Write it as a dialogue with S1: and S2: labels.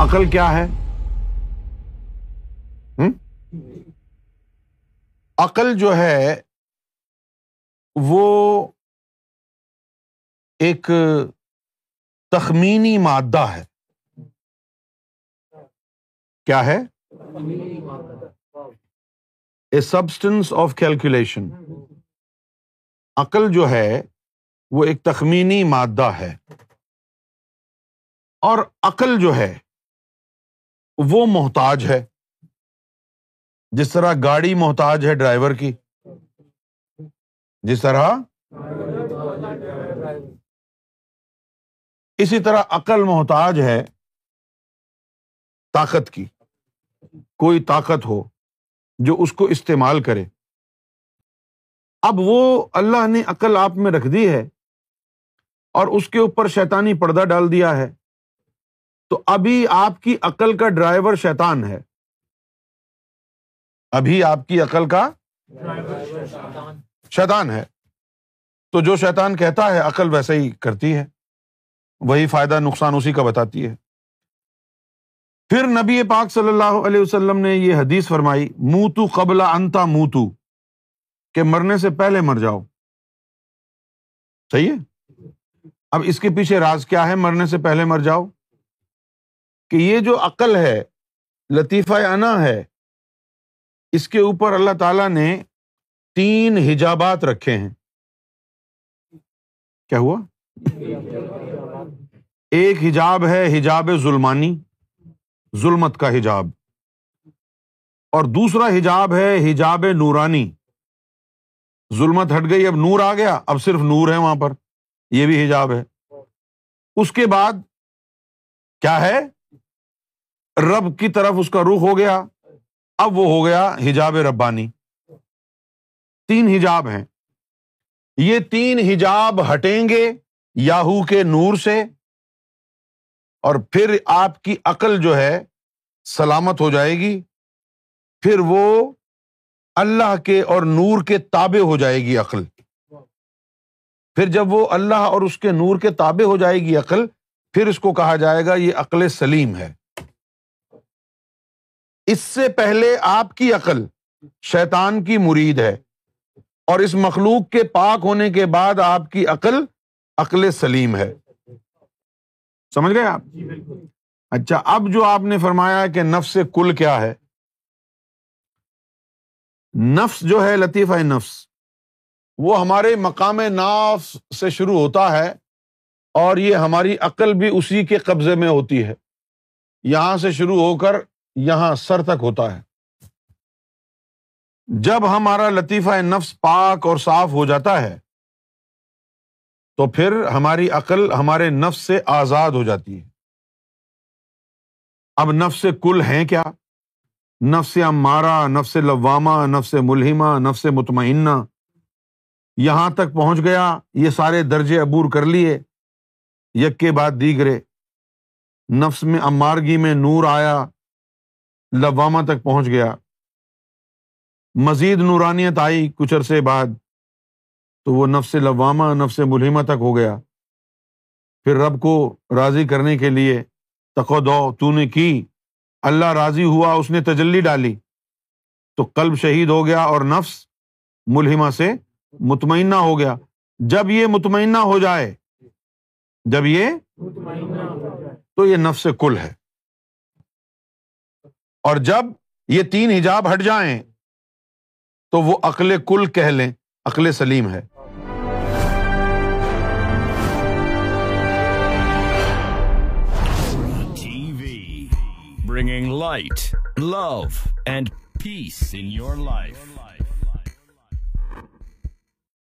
S1: عقل کیا ہے؟ عقل جو ہے، وہ ایک تخمینی مادہ ہے۔ کیا ہے؟ اے سبسٹنس آف کیلکولیشن عقل جو ہے، وہ ایک تخمینی مادہ ہے۔ اور عقل جو ہے وہ محتاج ہے۔ جس طرح گاڑی محتاج ہے ڈرائیور کی۔ جس طرح اسی طرح عقل محتاج ہے طاقت کی۔ کوئی طاقت ہو جو اس کو استعمال کرے۔ اب وہ اللہ نے عقل آپ میں رکھ دی ہے اور اس کے اوپر شیطانی پردہ ڈال دیا ہے۔ تو ابھی آپ کی عقل کا ڈرائیور شیطان ہے۔ ابھی آپ کی عقل کا شیطان ہے۔ تو جو شیطان کہتا ہے عقل ویسے ہی کرتی ہے۔ وہی فائدہ نقصان اسی کا بتاتی ہے۔ پھر نبی پاک صلی اللہ علیہ وسلم نے یہ حدیث فرمائی منہ قبل انتا منہ کہ مرنے سے پہلے مر جاؤ۔ صحیح ہے؟ اب اس کے پیچھے راز کیا ہے؟ مرنے سے پہلے مر جاؤ۔ کہ یہ جو عقل ہے، لطیفہ انا ہے، اس کے اوپر اللہ تعالی نے تین حجابات رکھے ہیں۔ کیا ہوا؟ ایک حجاب ہے حجاب ظلمانی، ظلمت کا حجاب۔ اور دوسرا حجاب ہے حجاب نورانی۔ ظلمت ہٹ گئی، اب نور آ گیا، اب صرف نور ہے وہاں پر، یہ بھی حجاب ہے۔ اس کے بعد کیا ہے؟ رب کی طرف اس کا رخ ہو گیا۔ اب وہ ہو گیا حجاب ربانی۔ تین حجاب ہیں۔ یہ تین حجاب ہٹیں گے یاہو کے نور سے۔ اور پھر آپ کی عقل جو ہے سلامت ہو جائے گی۔ پھر وہ اللہ کے اور نور کے تابے ہو جائے گی عقل۔ پھر جب وہ اللہ اور اس کے نور کے تابے ہو جائے گی عقل، پھر اس کو کہا جائے گا یہ عقل سلیم ہے۔ اس سے پہلے آپ کی عقل شیطان کی مرید ہے اور اس مخلوق کے پاک ہونے کے بعد آپ کی عقل عقل سلیم ہے۔ سمجھ گئے آپ؟ جی، اچھا اب جو آپ نے فرمایا کہ نفس کل کیا ہے۔ نفس جو ہے لطیفہ نفس وہ ہمارے مقام ناف سے شروع ہوتا ہے اور یہ ہماری عقل بھی اسی کے قبضے میں ہوتی ہے۔ یہاں سے شروع ہو کر یہاں سر تک ہوتا ہے۔ جب ہمارا لطیفہ نفس پاک اور صاف ہو جاتا ہے، تو پھر ہماری عقل ہمارے نفس سے آزاد ہو جاتی ہے۔ اب نفس کل ہیں کیا؟ نفس امارا نفس لوامہ، نفس ملحمہ نفس مطمئنہ۔ یہاں تک پہنچ گیا، یہ سارے درجے عبور کر لیے۔ یک کے بعد دیگرے۔ نفس میں امارگی میں نور آیا۔ لوامہ تک پہنچ گیا۔ مزید نورانیت آئی کچھ عرصے بعد تو وہ نفس لوامہ نفس ملحمہ تک ہو گیا۔ پھر رب کو راضی کرنے کے لیے تقو تو نے کی۔ اللہ راضی ہوا اس نے تجلی ڈالی۔ تو قلب شہید ہو گیا اور نفس ملحمہ سے مطمئنہ ہو گیا۔ جب یہ مطمئنہ ہو جائے جب یہ تو یہ نفس کل ہے۔ اور جب یہ تین حجاب ہٹ جائیں تو وہ عقل کل کہہ لیں، عقل سلیم ہے۔ Bringing light love and peace in your life